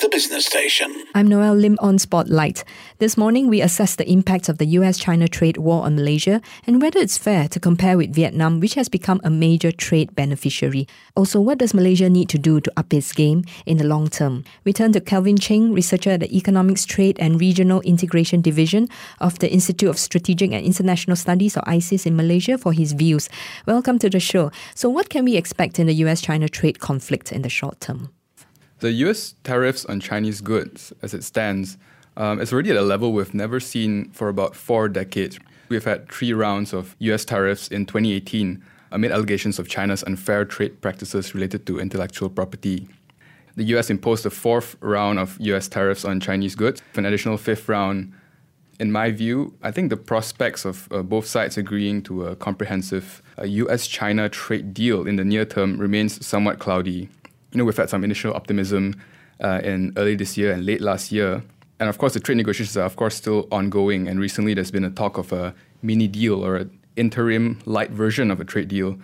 the business station. I'm Noel Lim on Spotlight. This morning, we assess the impact of the US China trade war on Malaysia and whether it's fair to compare with Vietnam, which has become a major trade beneficiary. Also, what does Malaysia need to do to up its game in the long term? We turn to Kelvin Cheng, researcher at the Economics, Trade and Regional Integration Division of the Institute of Strategic and International Studies, or ISIS, in Malaysia, for his views. Welcome to the show. So, what can we expect in the US China trade conflict in the short term? The US tariffs on Chinese goods, as it stands, um, is already at a level we've never seen for about four decades. We've had three rounds of US tariffs in 2018 amid allegations of China's unfair trade practices related to intellectual property. The US imposed a fourth round of US tariffs on Chinese goods, an additional fifth round. In my view, I think the prospects of uh, both sides agreeing to a comprehensive uh, US China trade deal in the near term remains somewhat cloudy you know, we've had some initial optimism uh, in early this year and late last year. And of course, the trade negotiations are, of course, still ongoing. And recently, there's been a talk of a mini deal or an interim light version of a trade deal.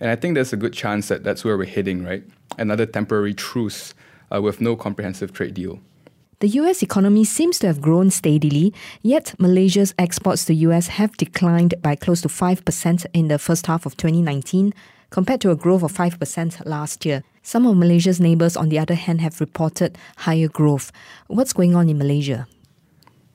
And I think there's a good chance that that's where we're heading, right? Another temporary truce uh, with no comprehensive trade deal. The US economy seems to have grown steadily, yet Malaysia's exports to US have declined by close to 5% in the first half of 2019 compared to a growth of 5% last year. Some of Malaysia's neighbours, on the other hand, have reported higher growth. What's going on in Malaysia?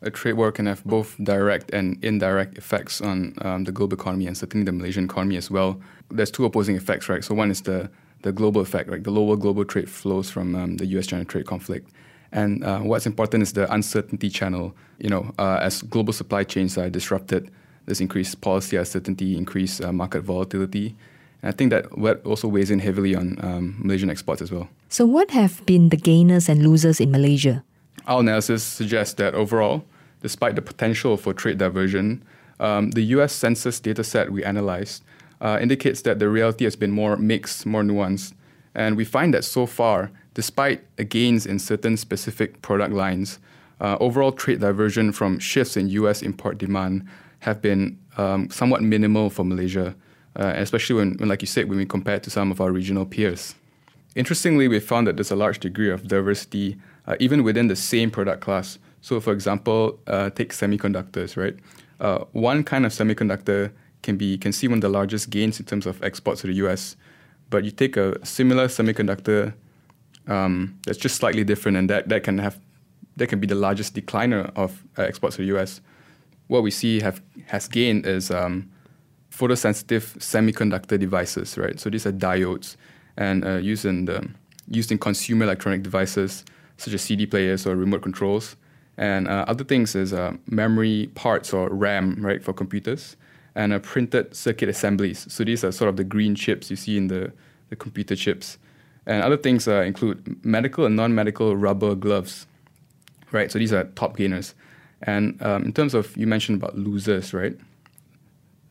A trade war can have both direct and indirect effects on um, the global economy and certainly the Malaysian economy as well. There's two opposing effects, right? So one is the the global effect, right? The lower global trade flows from um, the U.S.-China trade conflict, and uh, what's important is the uncertainty channel. You know, uh, as global supply chains are disrupted, there's increased policy uncertainty, increased uh, market volatility, and I think that also weighs in heavily on um, Malaysian exports as well. So, what have been the gainers and losers in Malaysia? Our analysis suggests that overall, despite the potential for trade diversion, um, the US census data set we analyzed uh, indicates that the reality has been more mixed, more nuanced. And we find that so far, despite gains in certain specific product lines, uh, overall trade diversion from shifts in US import demand have been um, somewhat minimal for Malaysia uh, especially when, when, like you said, when we compare it to some of our regional peers. Interestingly, we found that there's a large degree of diversity uh, even within the same product class. So, for example, uh, take semiconductors, right? Uh, one kind of semiconductor can be can see one of the largest gains in terms of exports to the U.S. But you take a similar semiconductor um, that's just slightly different, and that, that can have that can be the largest decliner of uh, exports to the U.S. What we see have has gained is um, photosensitive semiconductor devices, right? So these are diodes and uh, used in the, used in consumer electronic devices such as CD players or remote controls. And uh, other things is uh, memory parts or RAM, right, for computers, and uh, printed circuit assemblies. So these are sort of the green chips you see in the, the computer chips. And other things uh, include medical and non-medical rubber gloves, right? So these are top gainers. And um, in terms of you mentioned about losers, right?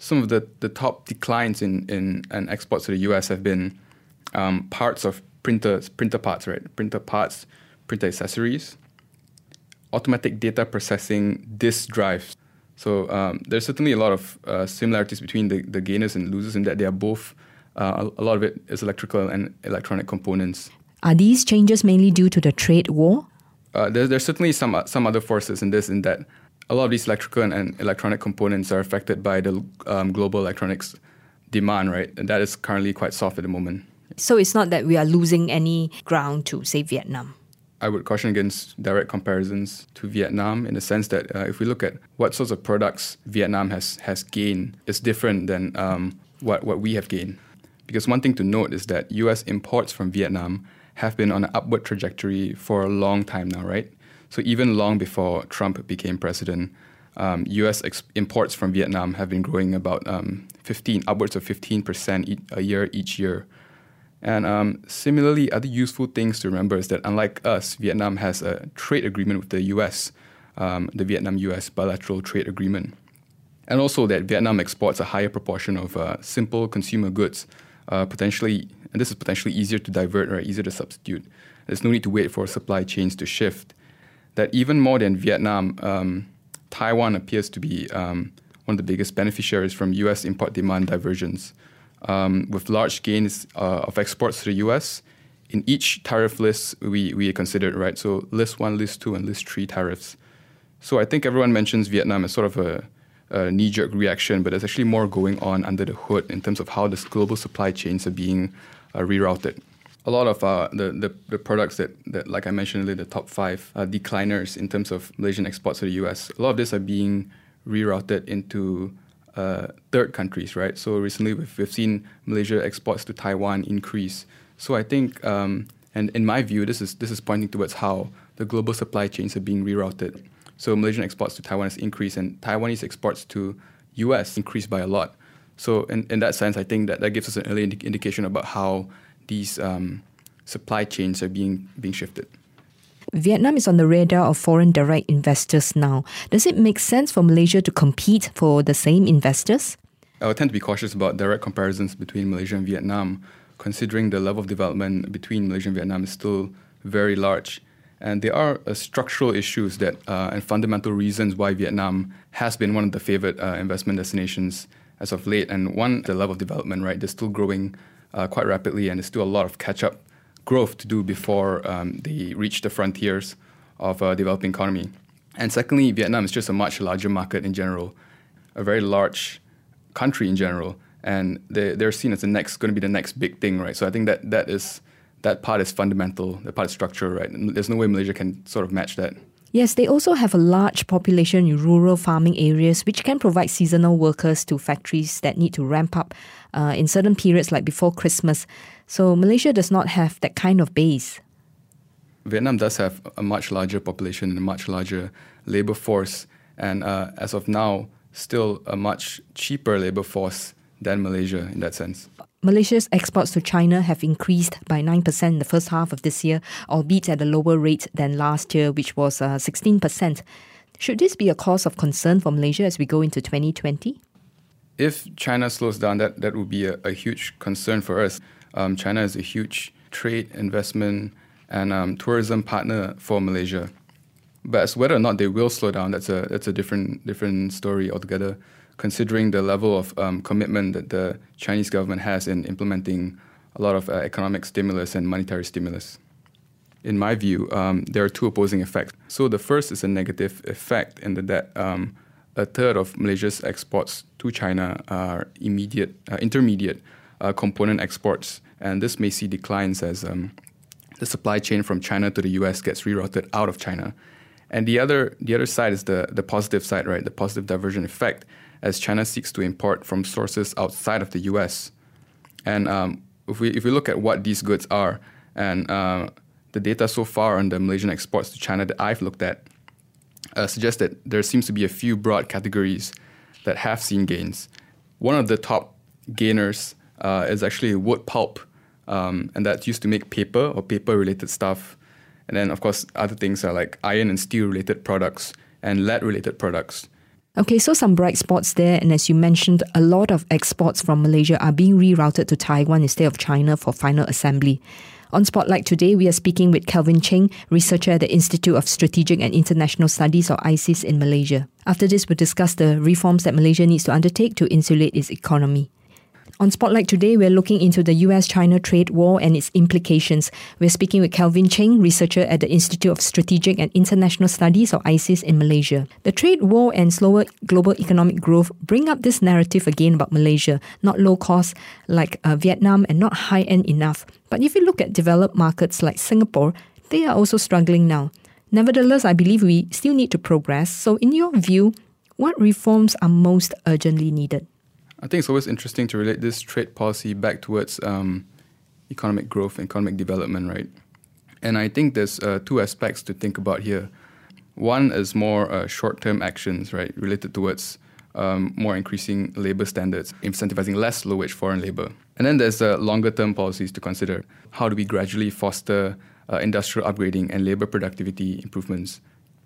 Some of the, the top declines in, in, in exports to the US have been um, parts of printers, printer parts, right? Printer parts, printer accessories, automatic data processing disk drives. So um, there's certainly a lot of uh, similarities between the, the gainers and losers in that they are both, uh, a, lot of it is electrical and electronic components. Are these changes mainly due to the trade war? Uh, there, there's certainly some, some other forces in this, in that a lot of these electrical and, and electronic components are affected by the um, global electronics demand, right? And that is currently quite soft at the moment. So it's not that we are losing any ground to, say, Vietnam. I would caution against direct comparisons to Vietnam in the sense that uh, if we look at what sorts of products Vietnam has, has gained, it's different than um, what, what we have gained. Because one thing to note is that US imports from Vietnam have been on an upward trajectory for a long time now, right? So even long before Trump became president, um, U.S. Ex- imports from Vietnam have been growing about um, 15, upwards of 15 percent a year each year. And um, similarly, other useful things to remember is that unlike us, Vietnam has a trade agreement with the U.S., um, the Vietnam-U.S. bilateral trade agreement, and also that Vietnam exports a higher proportion of uh, simple consumer goods, uh, potentially, and this is potentially easier to divert, right, easier to substitute. There's no need to wait for supply chains to shift that even more than Vietnam, um, Taiwan appears to be um, one of the biggest beneficiaries from U.S. import demand diversions, um, with large gains uh, of exports to the US. In each tariff list, we, we considered, right? So list one, list two, and list three tariffs. So I think everyone mentions Vietnam as sort of a, a knee jerk reaction, but there's actually more going on under the hood in terms of how the global supply chains are being uh, rerouted. A lot of uh, the, the, the, products that, that, like I mentioned earlier, the top five uh, decliners in terms of Malaysian exports to the US, a lot of this are being rerouted into uh, third countries, right? So recently we've, we've, seen Malaysia exports to Taiwan increase. So I think, um, and in my view, this is this is pointing towards how the global supply chains are being rerouted. So Malaysian exports to Taiwan has increased, and Taiwanese exports to U.S. increased by a lot. So in, in that sense, I think that that gives us an early indi- indication about how these um, supply chains are being being shifted. Vietnam is on the radar of foreign direct investors now. Does it make sense for Malaysia to compete for the same investors? I would tend to be cautious about direct comparisons between Malaysia and Vietnam, considering the level of development between Malaysia and Vietnam is still very large. And there are uh, structural issues that uh, and fundamental reasons why Vietnam has been one of the favorite uh, investment destinations as of late. And one, the level of development, right? They're still growing uh, quite rapidly, and there's still a lot of catch up growth to do before um, they reach the frontiers of a developing economy. And secondly, Vietnam is just a much larger market in general, a very large country in general, and they, they're seen as the next going to be the next big thing, right? So I think that that is that part is fundamental, that part is structural, right? And there's no way Malaysia can sort of match that. Yes, they also have a large population in rural farming areas, which can provide seasonal workers to factories that need to ramp up uh, in certain periods, like before Christmas. So Malaysia does not have that kind of base. Vietnam does have a much larger population and a much larger labor force, and uh, as of now, still a much cheaper labor force than Malaysia in that sense. Malaysia's exports to China have increased by 9% in the first half of this year, albeit at a lower rate than last year, which was uh, 16%. Should this be a cause of concern for Malaysia as we go into 2020? If China slows down, that, that would be a, a huge concern for us. Um, China is a huge trade, investment, and um, tourism partner for Malaysia. But as whether or not they will slow down, that's a that's a different different story altogether. Considering the level of um, commitment that the Chinese government has in implementing a lot of uh, economic stimulus and monetary stimulus. In my view, um, there are two opposing effects. So the first is a negative effect in that um, a third of Malaysia's exports to China are immediate, uh, intermediate uh, component exports, and this may see declines as um, the supply chain from China to the U.S. gets rerouted out of China. And the other, the other side is the, the positive side, right? The positive diversion effect, as China seeks to import from sources outside of the U.S. And um, if we if we look at what these goods are, and uh, the data so far on the Malaysian exports to China that I've looked at, uh, suggests that there seems to be a few broad categories that have seen gains. One of the top gainers uh, is actually wood pulp, um, and that's used to make paper or paper related stuff. And then, of course, other things are like iron and steel related products and lead related products. Okay, so some bright spots there. And as you mentioned, a lot of exports from Malaysia are being rerouted to Taiwan instead of China for final assembly. On Spotlight today, we are speaking with Kelvin Cheng, researcher at the Institute of Strategic and International Studies or ISIS in Malaysia. After this, we'll discuss the reforms that Malaysia needs to undertake to insulate its economy. On Spotlight today, we're looking into the US China trade war and its implications. We're speaking with Kelvin Cheng, researcher at the Institute of Strategic and International Studies, or ISIS, in Malaysia. The trade war and slower global economic growth bring up this narrative again about Malaysia, not low cost like uh, Vietnam and not high end enough. But if you look at developed markets like Singapore, they are also struggling now. Nevertheless, I believe we still need to progress. So, in your view, what reforms are most urgently needed? I think it's always interesting to relate this trade policy back towards um, economic growth and economic development, right? And I think there's uh, two aspects to think about here. One is more uh, short-term actions, right, related towards um, more increasing labor standards, incentivizing less low-wage foreign labor. And then there's uh, longer-term policies to consider. How do we gradually foster uh, industrial upgrading and labor productivity improvements?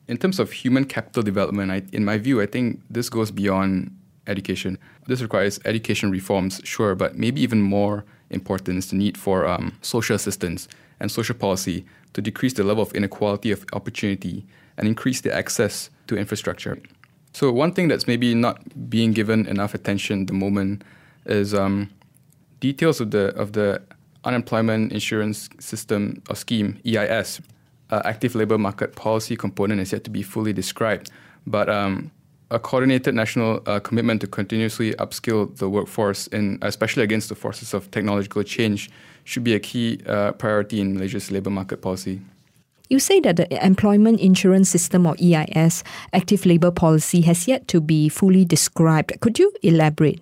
In terms of human capital development, I, in my view, I think this goes beyond education. This requires education reforms, sure, but maybe even more important is the need for um, social assistance and social policy to decrease the level of inequality of opportunity and increase the access to infrastructure. So one thing that's maybe not being given enough attention at the moment is um, details of the of the unemployment insurance system or scheme EIS, uh, active labor market policy component is yet to be fully described, but um, a coordinated national uh, commitment to continuously upskill the workforce, in, especially against the forces of technological change, should be a key uh, priority in Malaysia's labor market policy. You say that the Employment Insurance System or EIS active labor policy has yet to be fully described. Could you elaborate?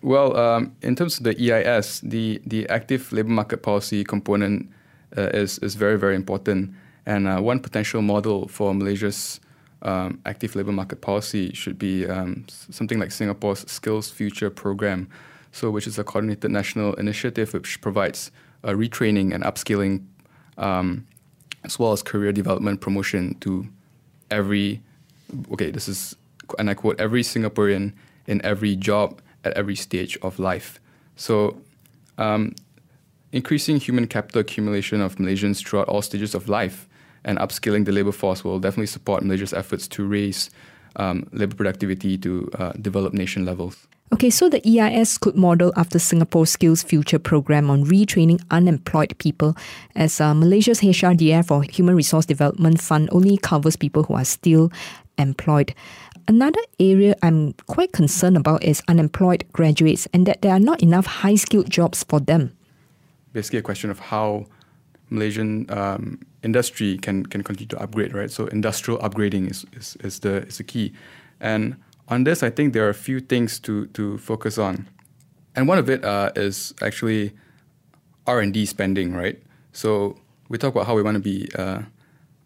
Well, um, in terms of the EIS, the, the active labor market policy component uh, is, is very, very important. And uh, one potential model for Malaysia's um, active labor market policy should be um, something like Singapore's Skills Future program, so which is a coordinated national initiative which provides uh, retraining and upskilling, um, as well as career development promotion to every. Okay, this is and I quote every Singaporean in every job at every stage of life. So. Um, increasing human capital accumulation of Malaysians throughout all stages of life and upskilling the labor force will definitely support Malaysia's efforts to raise um, labor productivity to uh, developed nation levels. Okay, so the EIS could model after Singapore's Skills Future program on retraining unemployed people, as uh, Malaysia's HRDF or Human Resource Development Fund only covers people who are still employed. Another area I'm quite concerned about is unemployed graduates and that there are not enough high skilled jobs for them. Basically, a question of how Malaysian um, industry can can continue to upgrade, right? So industrial upgrading is, is, is the is the key. And on this, I think there are a few things to to focus on. And one of it uh, is actually R and D spending, right? So we talk about how we want to be uh,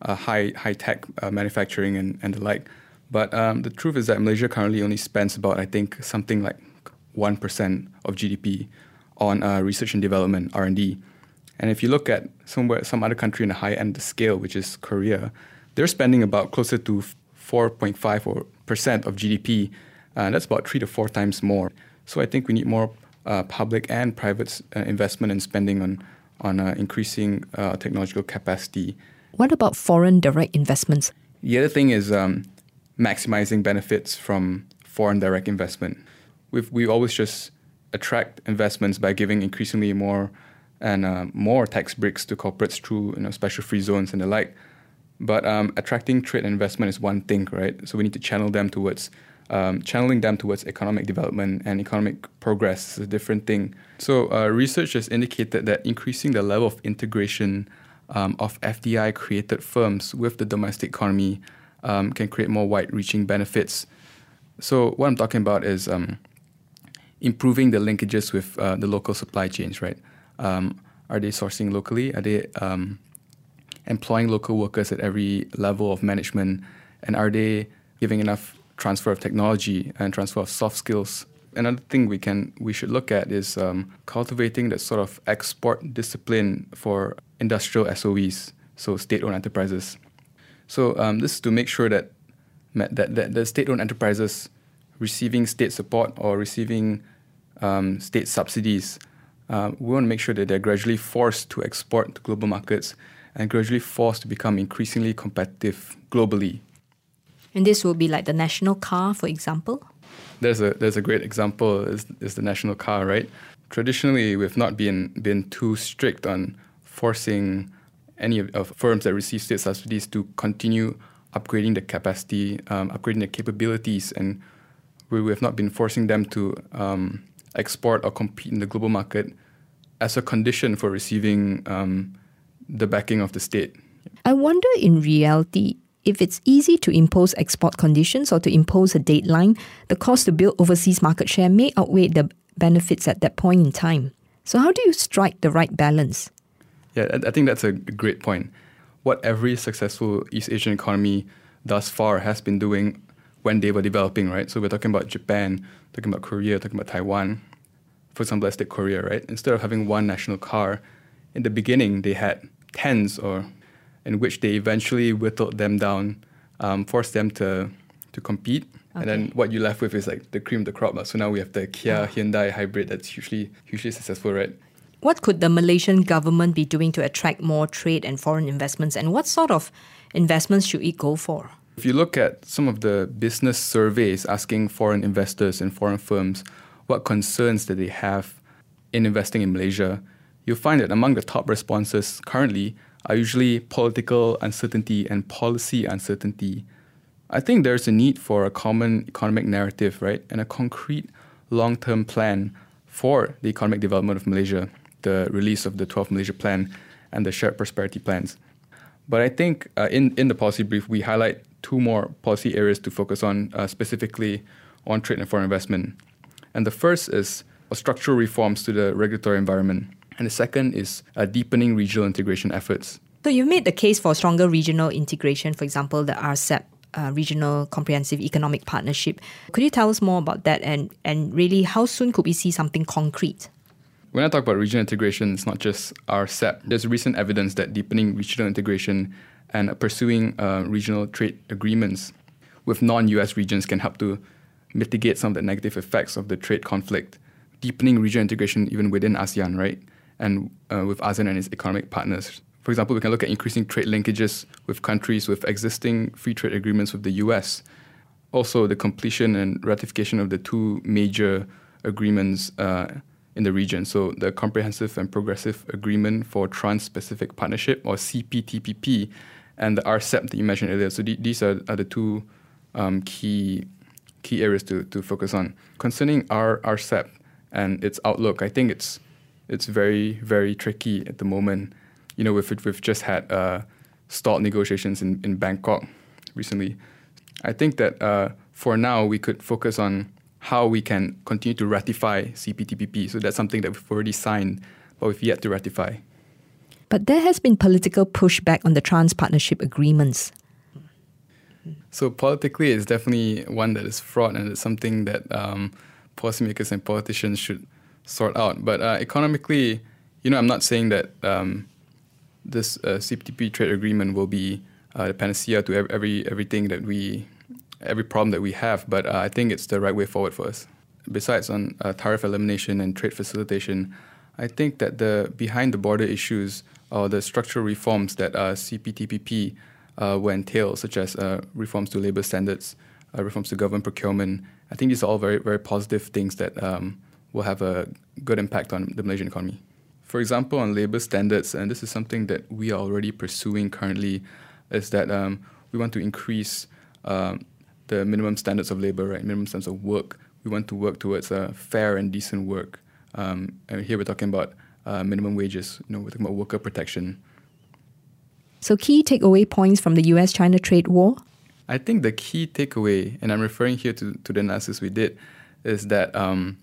a high high tech uh, manufacturing and, and the like. But um, the truth is that Malaysia currently only spends about I think something like one percent of GDP on uh, research and development R and D. And if you look at somewhere some other country in the high end of the scale, which is Korea, they're spending about closer to 4.5 percent of GDP. Uh, that's about three to four times more. So I think we need more uh, public and private uh, investment and spending on on uh, increasing uh, technological capacity. What about foreign direct investments? The other thing is um, maximizing benefits from foreign direct investment. We've, we always just attract investments by giving increasingly more and uh, more tax breaks to corporates through you know, special free zones and the like. But um, attracting trade and investment is one thing, right? So we need to channel them towards um, channeling them towards economic development and economic progress is a different thing. So uh, research has indicated that increasing the level of integration um, of FDI created firms with the domestic economy um, can create more wide-reaching benefits. So what I'm talking about is um, improving the linkages with uh, the local supply chains, right? Um, are they sourcing locally? Are they um, employing local workers at every level of management? And are they giving enough transfer of technology and transfer of soft skills? Another thing we can we should look at is um, cultivating that sort of export discipline for industrial SOEs, so state-owned enterprises. So um, this is to make sure that that, that the state-owned enterprises receiving state support or receiving um, state subsidies uh, we want to make sure that they're gradually forced to export to global markets and gradually forced to become increasingly competitive globally. And this will be like the national car, for example? There's a, there's a great example is, is the national car, right? Traditionally, we've not been, been too strict on forcing any of, of firms that receive state subsidies to continue upgrading the capacity, um, upgrading the capabilities, and we, we have not been forcing them to um, export or compete in the global market as a condition for receiving um, the backing of the state. I wonder in reality if it's easy to impose export conditions or to impose a deadline, the cost to build overseas market share may outweigh the benefits at that point in time. So, how do you strike the right balance? Yeah, I think that's a great point. What every successful East Asian economy thus far has been doing when they were developing, right? So, we're talking about Japan, talking about Korea, talking about Taiwan. For example, let's take Korea, right? Instead of having one national car, in the beginning they had tens, or in which they eventually whittled them down, um, forced them to to compete, okay. and then what you left with is like the cream of the crop. So now we have the Kia. Hyundai hybrid that's hugely hugely successful, right? What could the Malaysian government be doing to attract more trade and foreign investments, and what sort of investments should it go for? If you look at some of the business surveys asking foreign investors and foreign firms what concerns that they have, in investing in Malaysia, you'll find that among the top responses currently are usually political uncertainty and policy uncertainty. I think there's a need for a common economic narrative, right, and a concrete long term plan for the economic development of Malaysia, the release of the 12 Malaysia Plan and the shared prosperity plans. But I think uh, in, in the policy brief, we highlight two more policy areas to focus on, uh, specifically on trade and foreign investment. And the first is structural reforms to the regulatory environment. And the second is uh, deepening regional integration efforts. So you've made the case for stronger regional integration, for example, the RCEP, uh, Regional Comprehensive Economic Partnership. Could you tell us more about that and, and really how soon could we see something concrete? When I talk about regional integration, it's not just RCEP. There's recent evidence that deepening regional integration and pursuing uh, regional trade agreements with non US regions can help to mitigate some of the negative effects of the trade conflict. Deepening regional integration even within ASEAN, right? And uh, with ASEAN and its economic partners. For example, we can look at increasing trade linkages with countries with existing free trade agreements with the US. Also, the completion and ratification of the two major agreements uh, in the region. So the Comprehensive and Progressive Agreement for Trans-Pacific Partnership, or CPTPP, and the RCEP that you mentioned earlier. So th- these are, are the two um, key key areas to, to focus on. Concerning our RCEP and its outlook, I think it's it's very very tricky at the moment. You know, we've we've just had uh, stalled negotiations in, in Bangkok recently. I think that uh, for now we could focus on how we can continue to ratify CPTPP. So that's something that we've already signed, but we've yet to ratify. But there has been political pushback on the trans partnership agreements. So politically, it's definitely one that is fraught, and it's something that um, policymakers and politicians should sort out. But uh, economically, you know, I'm not saying that um, this uh, CPTPP trade agreement will be uh, the panacea to every everything that we every problem that we have, but uh, I think it's the right way forward for us. Besides on uh, tariff elimination and trade facilitation, I think that the behind the border issues or the structural reforms that uh, CPTPP uh, will entail, such as uh, reforms to labor standards, uh, reforms to government procurement, I think these are all very very positive things that um, will have a good impact on the Malaysian economy. For example, on labor standards, and this is something that we are already pursuing currently, is that um, we want to increase um, the minimum standards of labor, right? Minimum standards of work. We want to work towards a fair and decent work. Um, and here we're talking about uh, minimum wages. You know, we're talking about worker protection. So, key takeaway points from the U.S.-China trade war. I think the key takeaway, and I'm referring here to, to the analysis we did, is that um,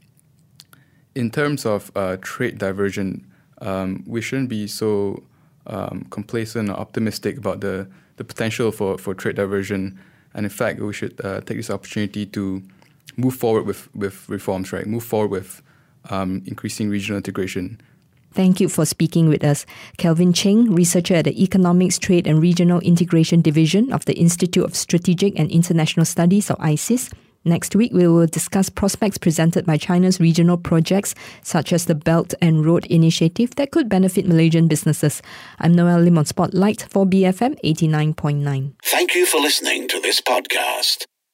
in terms of uh, trade diversion, um, we shouldn't be so um, complacent or optimistic about the, the potential for, for trade diversion and in fact, we should uh, take this opportunity to move forward with, with reforms, right? Move forward with um, increasing regional integration. Thank you for speaking with us. Kelvin Cheng, researcher at the Economics, Trade and Regional Integration Division of the Institute of Strategic and International Studies, or ISIS. Next week, we will discuss prospects presented by China's regional projects, such as the Belt and Road Initiative, that could benefit Malaysian businesses. I'm Noel Lim on Spotlight for BFM 89.9. Thank you for listening to this podcast.